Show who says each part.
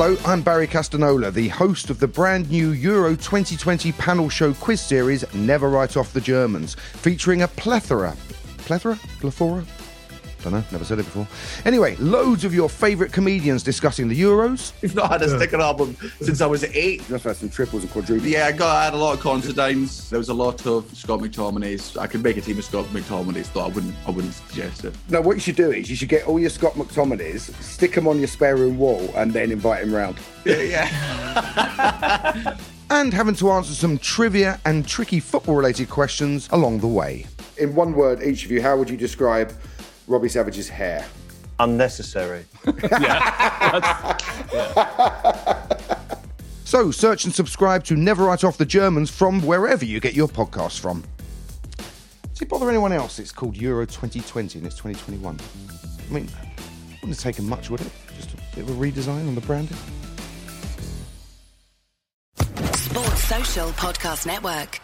Speaker 1: Hello, I'm Barry Castagnola, the host of the brand new Euro 2020 panel show quiz series Never Write Off the Germans, featuring a plethora. Plethora? Plethora? Don't know, never said it before. Anyway, loads of your favourite comedians discussing the Euros.
Speaker 2: We've not had a sticker album since I was eight.
Speaker 3: Just had some triples and quadruples.
Speaker 2: Yeah, I got I had a lot of Considines. There was a lot of Scott McTominays. I could make a team of Scott McTominays, but I wouldn't I wouldn't suggest it.
Speaker 3: No, what you should do is you should get all your Scott McTominays, stick them on your spare room wall, and then invite him round.
Speaker 2: Yeah, yeah.
Speaker 1: And having to answer some trivia and tricky football related questions along the way.
Speaker 3: In one word, each of you, how would you describe Robbie Savage's hair?
Speaker 4: Unnecessary. Yeah.
Speaker 1: So search and subscribe to Never Write Off the Germans from wherever you get your podcasts from. Does it bother anyone else? It's called Euro 2020 and it's 2021. I mean, wouldn't have taken much, would it? Just a bit of a redesign on the branding.
Speaker 5: Sports Social Podcast Network.